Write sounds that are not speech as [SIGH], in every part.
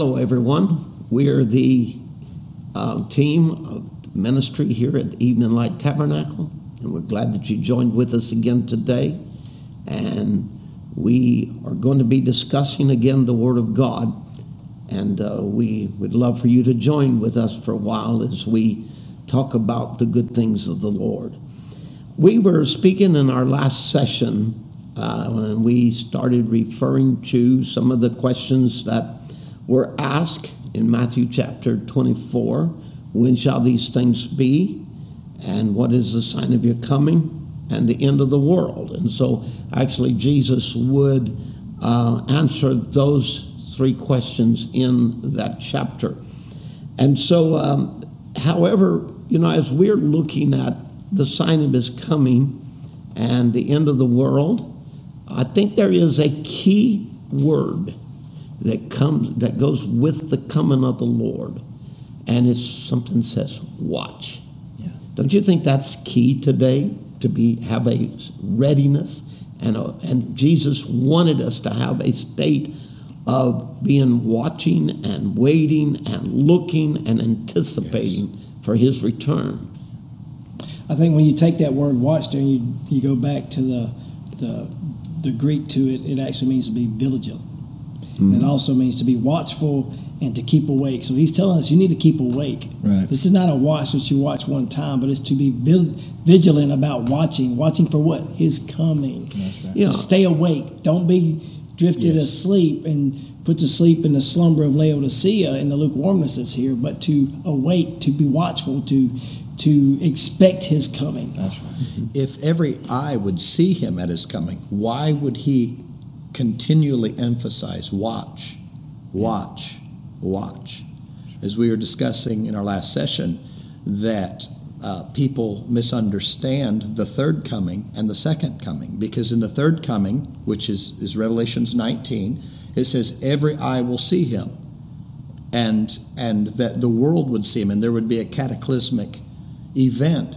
Hello, everyone. We are the uh, team of ministry here at the Evening Light Tabernacle, and we're glad that you joined with us again today. And we are going to be discussing again the Word of God, and uh, we would love for you to join with us for a while as we talk about the good things of the Lord. We were speaking in our last session, uh, and we started referring to some of the questions that were asked in Matthew chapter 24 When shall these things be? And what is the sign of your coming? And the end of the world. And so, actually, Jesus would uh, answer those three questions in that chapter. And so, um, however, you know, as we're looking at the sign of his coming and the end of the world, I think there is a key word that comes that goes with the coming of the Lord, and it's something that says watch. Yeah. Don't you think that's key today to be have a readiness and a, and Jesus wanted us to have a state of being watching and waiting and looking and anticipating yes. for His return. I think when you take that word watch there and you, you go back to the, the, the Greek to it, it actually means to be vigilant. Mm-hmm. It also means to be watchful and to keep awake. So he's telling us you need to keep awake. Right. This is not a watch that you watch one time, but it's to be vigilant about watching. Watching for what? His coming. That's right. Yeah. So stay awake. Don't be drifted yes. asleep and put to sleep in the slumber of Laodicea in the lukewarmness that's here, but to awake, to be watchful, to to expect his coming. That's right. Mm-hmm. If every eye would see him at his coming, why would he continually emphasize watch, watch, watch. As we were discussing in our last session, that uh, people misunderstand the third coming and the second coming because in the third coming, which is, is Revelations 19, it says, Every eye will see him, and, and that the world would see him, and there would be a cataclysmic event.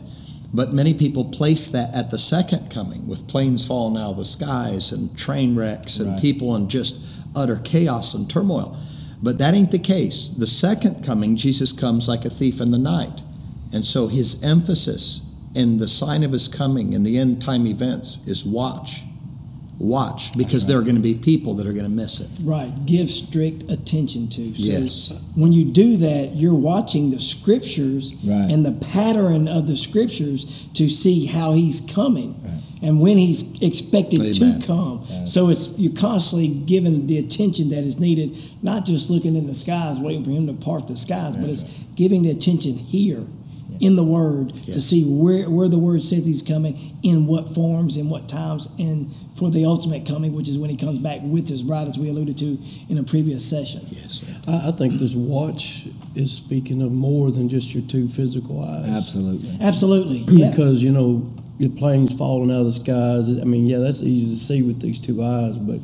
But many people place that at the second coming with planes falling out of the skies and train wrecks and right. people in just utter chaos and turmoil. But that ain't the case. The second coming, Jesus comes like a thief in the night. And so his emphasis in the sign of his coming in the end time events is watch watch because right. there are going to be people that are going to miss it. Right. Give strict attention to. So yes. When you do that, you're watching the scriptures right. and the pattern of the scriptures to see how he's coming. Right. And when he's expected Amen. to come, so it's you're constantly giving the attention that is needed, not just looking in the skies, waiting for him to part the skies, but it's giving the attention here in the Word yes. to see where, where the Word says He's coming, in what forms, in what times, and for the ultimate coming, which is when He comes back with His bride, as we alluded to in a previous session. Yes. I, I think this watch is speaking of more than just your two physical eyes. Absolutely. Absolutely. Yeah. [CLEARS THROAT] Because, you know, your planes falling out of the skies. I mean, yeah, that's easy to see with these two eyes, but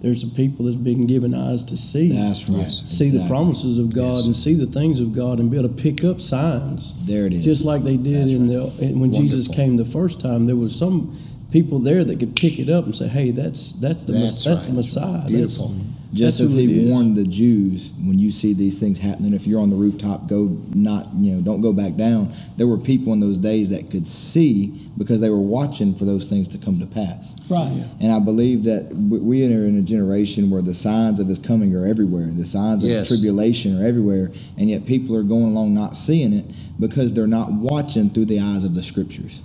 there's some people that's been given eyes to see. That's right. See exactly. the promises of God Yes. and see the things of God and be able to pick up signs. There it is. Just like they did That's in right. the when Jesus came the first time, there was some people there that could pick it up and say, "Hey, that's that's the That's that's, right. the Messiah." That's- Beautiful. Just that's as he warned the Jews, when you see these things happening, if you're on the rooftop, go not, you know, don't go back down. There were people in those days that could see because they were watching for those things to come to pass. Right. And I believe that we- we are in a generation where the signs of his coming are everywhere. The signs of Yes. tribulation are everywhere, and yet people are going along not seeing it because they're not watching through the eyes of the scriptures.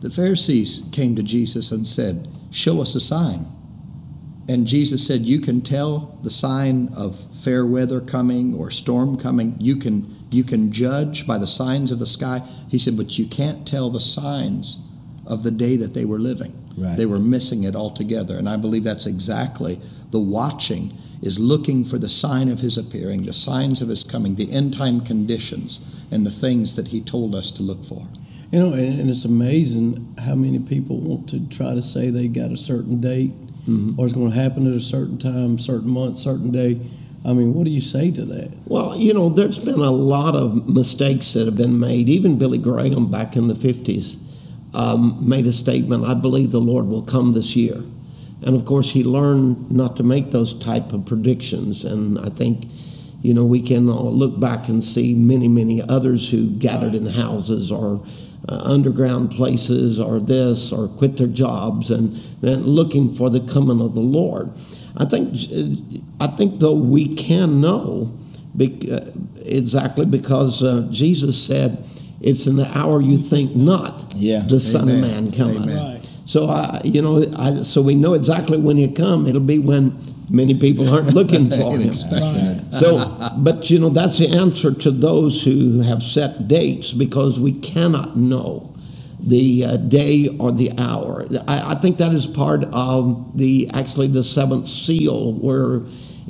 The Pharisees came to Jesus and said, Show us a sign. And Jesus said, You can tell the sign of fair weather coming or storm coming. You can, you can judge by the signs of the sky. He said, But you can't tell the signs of the day that they were living. Right. They were missing it altogether. And I believe that's exactly the watching is looking for the sign of his appearing, the signs of his coming, the end time conditions, and the things that he told us to look for. You know, and, and it's amazing how many people want to try to say they got a certain date Mhm. or it's going to happen at a certain time, certain month, certain day. I mean, what do you say to that? Well, you know, there's been a lot of mistakes that have been made. Even Billy Graham back in the 50s um, made a statement, I believe the Lord will come this year. And of course, he learned not to make those type of predictions. And I think you know, we can uh, look back and see many, many others who gathered in houses or uh, underground places or this or quit their jobs and then looking for the coming of the Lord. I think, I think though we can know bec- uh, exactly because uh, Jesus said, "It's in the hour you think not." Yeah. the Son Amen. of Man coming. Amen. Right. So I, you know, I, so we know exactly when he come. It'll be when many people aren't looking for [LAUGHS] him. Right. So, but you know, that's the answer to those who have set dates because we cannot know the uh, day or the hour. I, I think that is part of the actually the seventh seal, where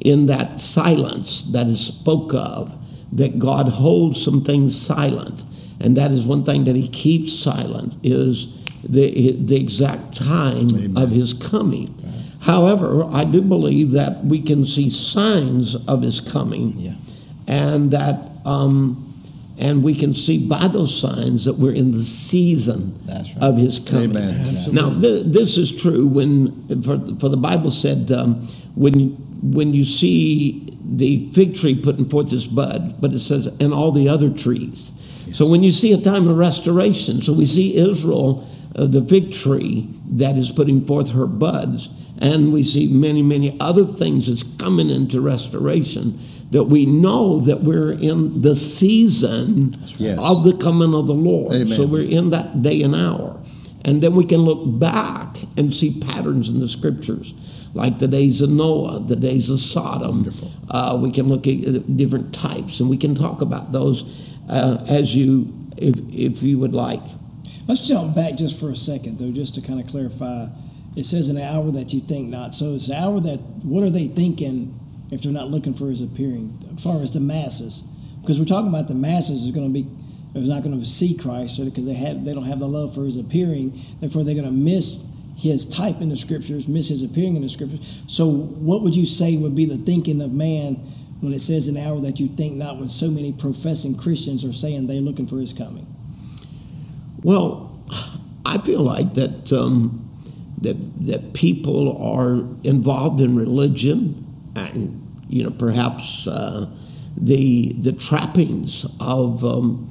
in that silence that is spoke of, that God holds some things silent, and that is one thing that He keeps silent is the the exact time of His coming. However, I do believe that we can see signs of His coming Yeah. and that um, and we can see by those signs that we're in the season right. of his coming. Amen. Now, th- this is true when for, for the Bible said um, when when you see the fig tree putting forth its bud, but it says and all the other trees. So when you see a time of restoration, so we see Israel, uh, the fig tree that is putting forth her buds, and we see many many other things that's coming into restoration. That we know that we're in the season Yes. of the coming of the Lord. Amen. So we're in that day and hour. And then we can look back and see patterns in the scriptures, like the days of Noah, the days of Sodom. Wonderful. Uh, we can look at different types, and we can talk about those uh, as you, if, if you would like. Let's jump back just for a second, though, just to kind of clarify. It says an hour that you think not. So it's the hour that, what are they thinking if they're not looking for his appearing, as far as the masses? Because we're talking about the masses is going to be, is not going to see Christ because they have, they don't have the love for his appearing. Therefore, they're going to miss his type in the scriptures, miss his appearing in the scriptures. So, what would you say would be the thinking of man when it says an hour that you think not? When so many professing Christians are saying they're looking for his coming. Well, I feel like that um, that that people are involved in religion, and you know perhaps uh, the the trappings of um,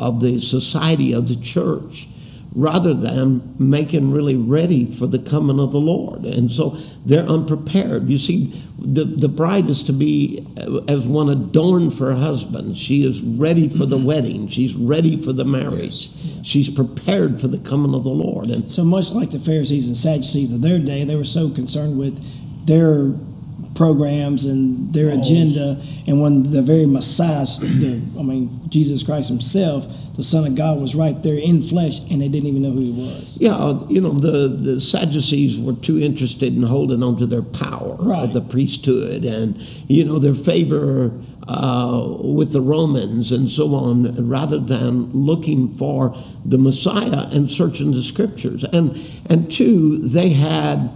of the society of the church, rather than making really ready for the coming of the Lord, and so they're unprepared. You see, the the bride is to be uh, as one adorned for her husband. She is ready for the wedding. She's ready for the marriage. She's prepared for the coming of the Lord. And So much like the Pharisees and Sadducees of their day, they were so concerned with their programs and their agenda. And when the very Messiah, the, I mean, Jesus Christ himself, the Son of God, was right there in flesh, and they didn't even know who he was. yeah, uh, you know, the, the Sadducees were too interested in holding on to their power Right. of the priesthood and, you know, their favor uh, with the Romans and so on, rather than looking for the Messiah and searching the scriptures. And, and two, they had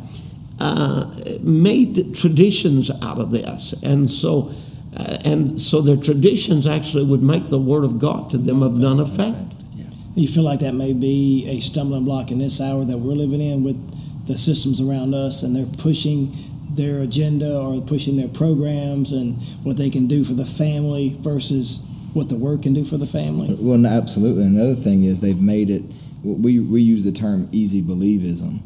uh, made traditions out of this. And so, Uh, and so their traditions actually would make the word of God to them of none effect. You feel like that may be a stumbling block in this hour that we're living in with the systems around us, and they're pushing their agenda or pushing their programs and what they can do for the family versus what the word can do for the family. Uh, well, no, absolutely. Another thing is they've made it. We we use the term easy believism,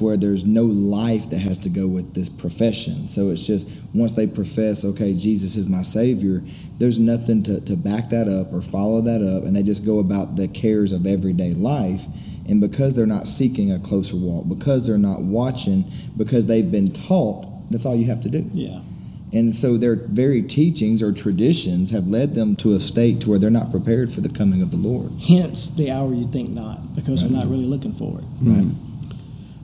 where there's no life that has to go with this profession. So it's just once they profess, okay, Jesus is my Savior. There's nothing to, to back that up or follow that up, and they just go about the cares of everyday life. And because they're not seeking a closer walk, because they're not watching, because they've been taught, that's all you have to do. Yeah. And so their very teachings or traditions have led them to a state to where they're not prepared for the coming of the Lord. Hence the hour you think not, because they're not really looking for it. Right.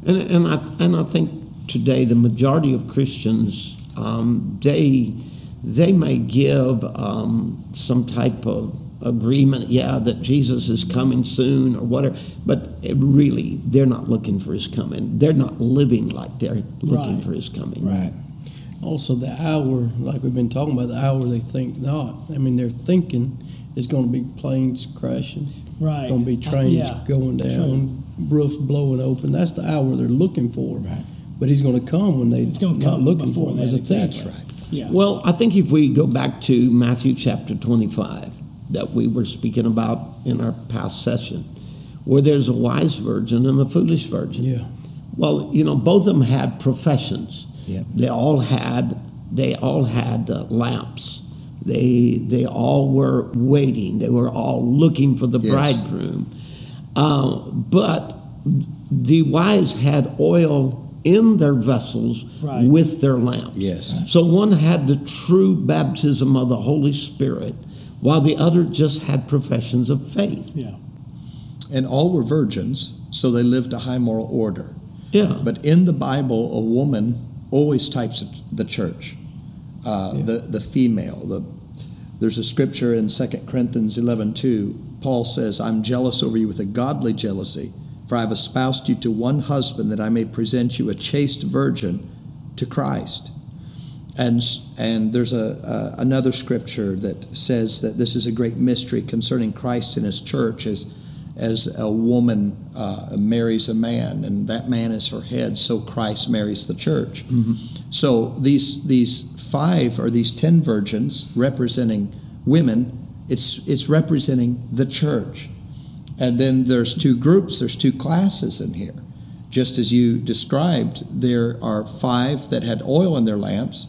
And, and I and I think today the majority of Christians um, they they may give um, some type of agreement, yeah, that Jesus is coming soon or whatever, but it really they're not looking for his coming. They're not living like they're looking Right. for his coming. Right. Also, the hour, like we've been talking about, the hour they think not. I mean, they're thinking is going to be planes crashing, Right. going to be trains Yeah. going down, roofs blowing open. That's the hour they're looking for. Right. But he's going to come when they It's gonna not come looking for him. that, That's a exactly. That's right. Yeah. Well, I think if we go back to Matthew chapter 25 that we were speaking about in our past session, where there's a wise virgin and a foolish virgin. Yeah. Well, you know, both of them had professions. Yeah. They all had they all had uh, lamps. They they all were waiting. They were all looking for the Yes. bridegroom. Uh, but the wise had oil in their vessels Right. with their lamps. Yes. So one had the true baptism of the Holy Spirit, while the other just had professions of faith. Yeah. And all were virgins, so they lived a high moral order. Yeah. But in the Bible, a woman always types the church, uh, the the female. The there's a scripture in 2 Corinthians 11:2. Paul says, "I'm jealous over you with a godly jealousy, for I have espoused you to one husband, that I may present you a chaste virgin to Christ." And and there's a, a another scripture that says that this is a great mystery concerning Christ and His church, as as a woman uh, marries a man, and that man is her head, so Christ marries the church. So these these five or these ten virgins representing women, it's it's representing the church. And then there's two groups, there's two classes in here. Just as you described, there are five that had oil in their lamps.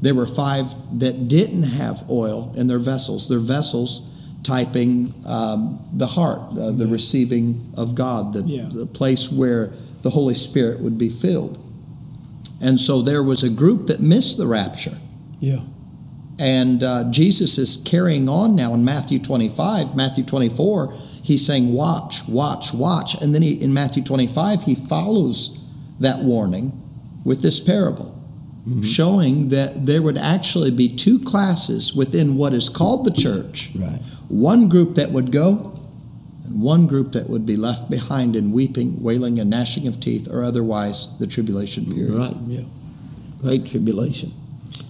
There were five that didn't have oil in their vessels. Their vessels typing um, the heart, uh, the receiving of God, the, Yeah. the place where the Holy Spirit would be filled. And so there was a group that missed the rapture. Yeah. And uh, Jesus is carrying on now in Matthew 25, Matthew 24. He's saying, Watch, watch, watch. And then he, in Matthew 25, he follows that warning with this parable, showing that there would actually be two classes within what is called the church Right. one group that would go, and one group that would be left behind in weeping, wailing, and gnashing of teeth, or otherwise the tribulation period. Right. Yeah. Great tribulation.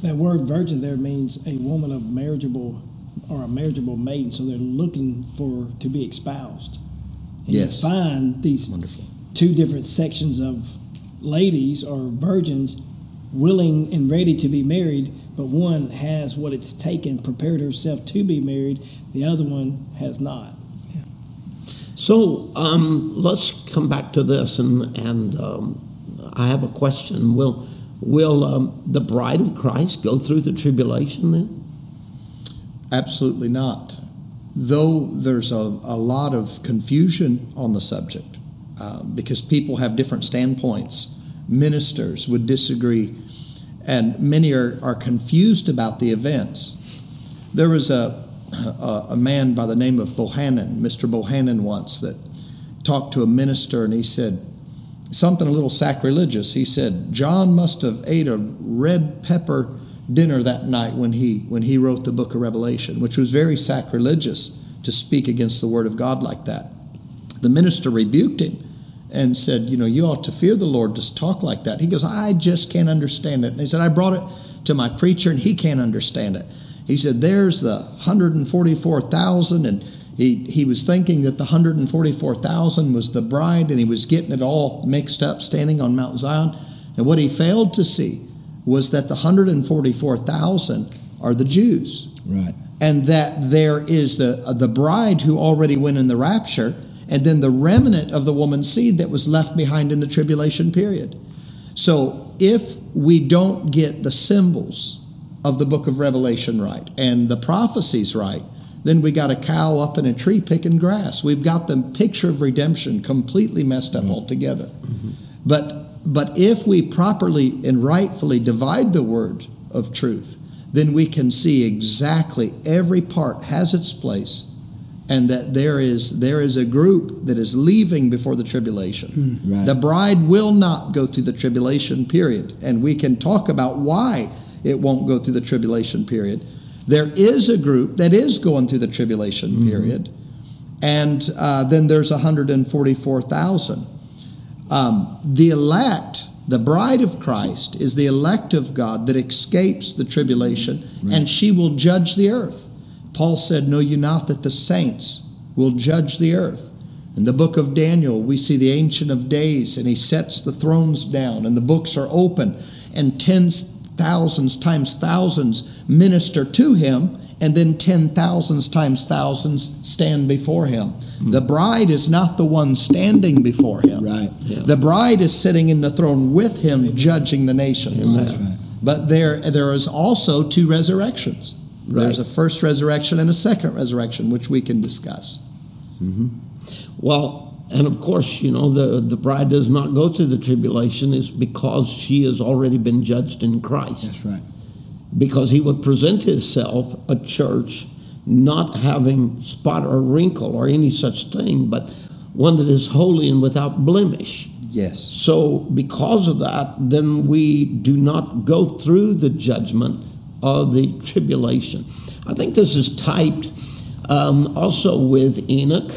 That word virgin there means a woman of marriageable or a marriageable maiden, so they're looking for to be espoused. And Yes. you find these Wonderful. two different sections of ladies or virgins willing and ready to be married, but one has what it's taken, prepared herself to be married, the other one has not. So um, let's come back to this, and and um, I have a question. Will will um, the bride of Christ go through the tribulation then? Absolutely not. Though there's a, a lot of confusion on the subject uh, because people have different standpoints. Ministers would disagree, and many are, are confused about the events. There was a, a, a man by the name of Bohannon, Mr. Bohannon, once that talked to a minister, and he said something a little sacrilegious. He said, John must have ate a red pepper dinner that night when he when he wrote the book of Revelation, which was very sacrilegious to speak against the word of God like that. The minister rebuked him and said, You know, you ought to fear the Lord to talk like that. He goes, I just can't understand it. And he said, I brought it to my preacher and he can't understand it. He said, There's the 144,000 and he, he was thinking that the 144,000 was the bride and he was getting it all mixed up standing on Mount Zion. And what he failed to see was that the 144,000 are the Jews Right. and that there is the the bride who already went in the rapture, and then the remnant of the woman's seed that was left behind in the tribulation period. So if we don't get the symbols of the book of Revelation right and the prophecies right, then we got a cow up in a tree picking grass. We've got the picture of redemption completely messed up altogether. But but if we properly and rightfully divide the word of truth, then we can see exactly every part has its place and that there is there is a group that is leaving before the tribulation. Hmm. Right. The bride will not go through the tribulation period and we can talk about why it won't go through the tribulation period. There is a group that is going through the tribulation period and uh, then there's 144,000. Um, the elect, the bride of Christ, is the elect of God that escapes the tribulation, and she will judge the earth. Paul said, Know you not that the saints will judge the earth? In the book of Daniel, we see the Ancient of Days, and he sets the thrones down, and the books are open, and ten thousands times thousands minister to him, and then ten thousands times thousands stand before him. Hmm. The bride is not the one standing before him. Right. Yeah. The bride is sitting in the throne with him, judging the nations. Amen. That's right. But there, there is also two resurrections. There's a first resurrection and a second resurrection, which we can discuss. Mm-hmm. Well, and of course, you know, the, the bride does not go through the tribulation is because she has already been judged in Christ. That's right. Because he would present himself a church not having spot or wrinkle or any such thing, but one that is holy and without blemish. Yes. So, because of that, then we do not go through the judgment of the tribulation. I think this is typed um, also with Enoch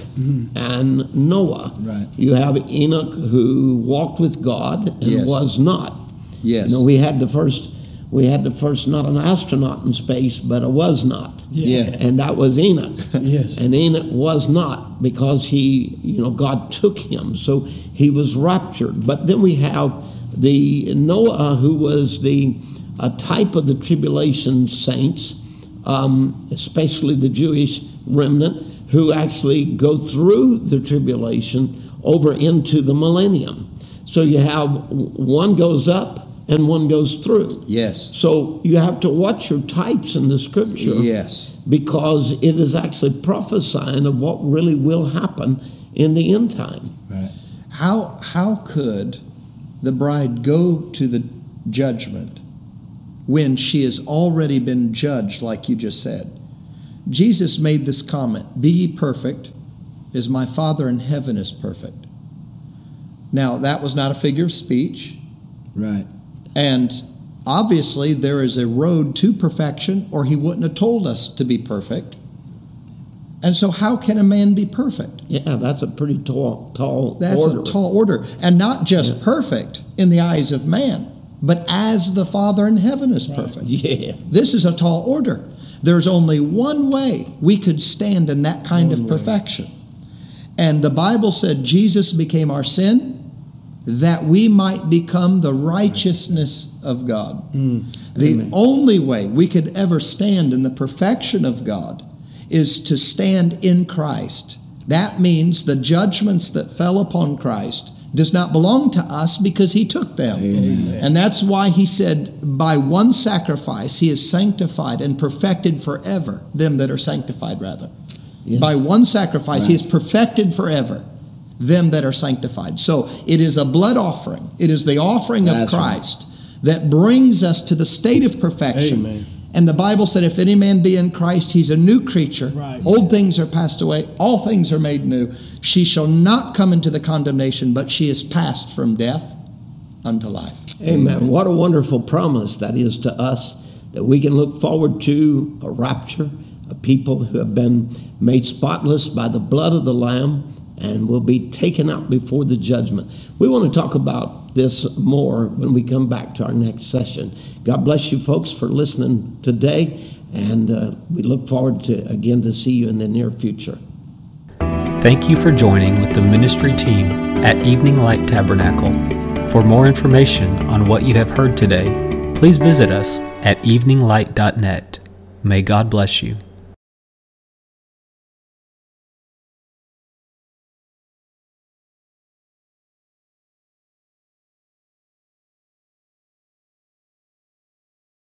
and Noah. Right. You have Enoch who walked with God and Yes. was not. Yes. You know, we had the first, we had the first not an astronaut in space, but a was not, Yeah. and that was Enoch. [LAUGHS] Yes. And Enoch was not because he, you know, God took him. So he was raptured. But then we have the Noah, who was the a type of the tribulation saints, um, especially the Jewish remnant, who actually go through the tribulation over into the millennium. So you have one goes up and one goes through. Yes. So you have to watch your types in the scripture Yes. because it is actually prophesying of what really will happen in the end time. Right. How how could the bride go to the judgment when she has already been judged, like you just said? Jesus made this comment: "Be ye perfect, as my Father in heaven is perfect." Now that was not a figure of speech, Right. and obviously there is a road to perfection, or he wouldn't have told us to be perfect. And so, how can a man be perfect? Yeah, that's a pretty tall, tall That's order. a tall order. And not just perfect in the eyes of man, but as the Father in heaven is perfect. Yeah, This is a tall order. There's only one way we could stand in that kind of perfection. And the Bible said Jesus became our sin that we might become the righteousness of God. Mm. The Amen. only way we could ever stand in the perfection of God is to stand in Christ. That means the judgments that fell upon Christ does not belong to us because he took them. Amen. And that's why he said, by one sacrifice he is sanctified and perfected forever, them that are sanctified, rather. Yes. By one sacrifice he is perfected forever, them that are sanctified. So it is a blood offering, it is the offering of That's right. Christ that brings us to the state of perfection. Amen. And the Bible said, if any man be in Christ, he's a new creature. Right. Old things are passed away, all things are made new. She shall not come into the condemnation, but she is passed from death unto life. Amen. What a wonderful promise that is to us that we can look forward to a rapture, a people who have been made spotless by the blood of the Lamb and will be taken up before the judgment. We want to talk about this more when we come back to our next session. God bless you folks for listening today, and uh, we look forward to again to see you in the near future. Thank you for joining with the ministry team at Evening Light Tabernacle. For more information on what you have heard today, please visit us at eveninglight.net. May God bless you.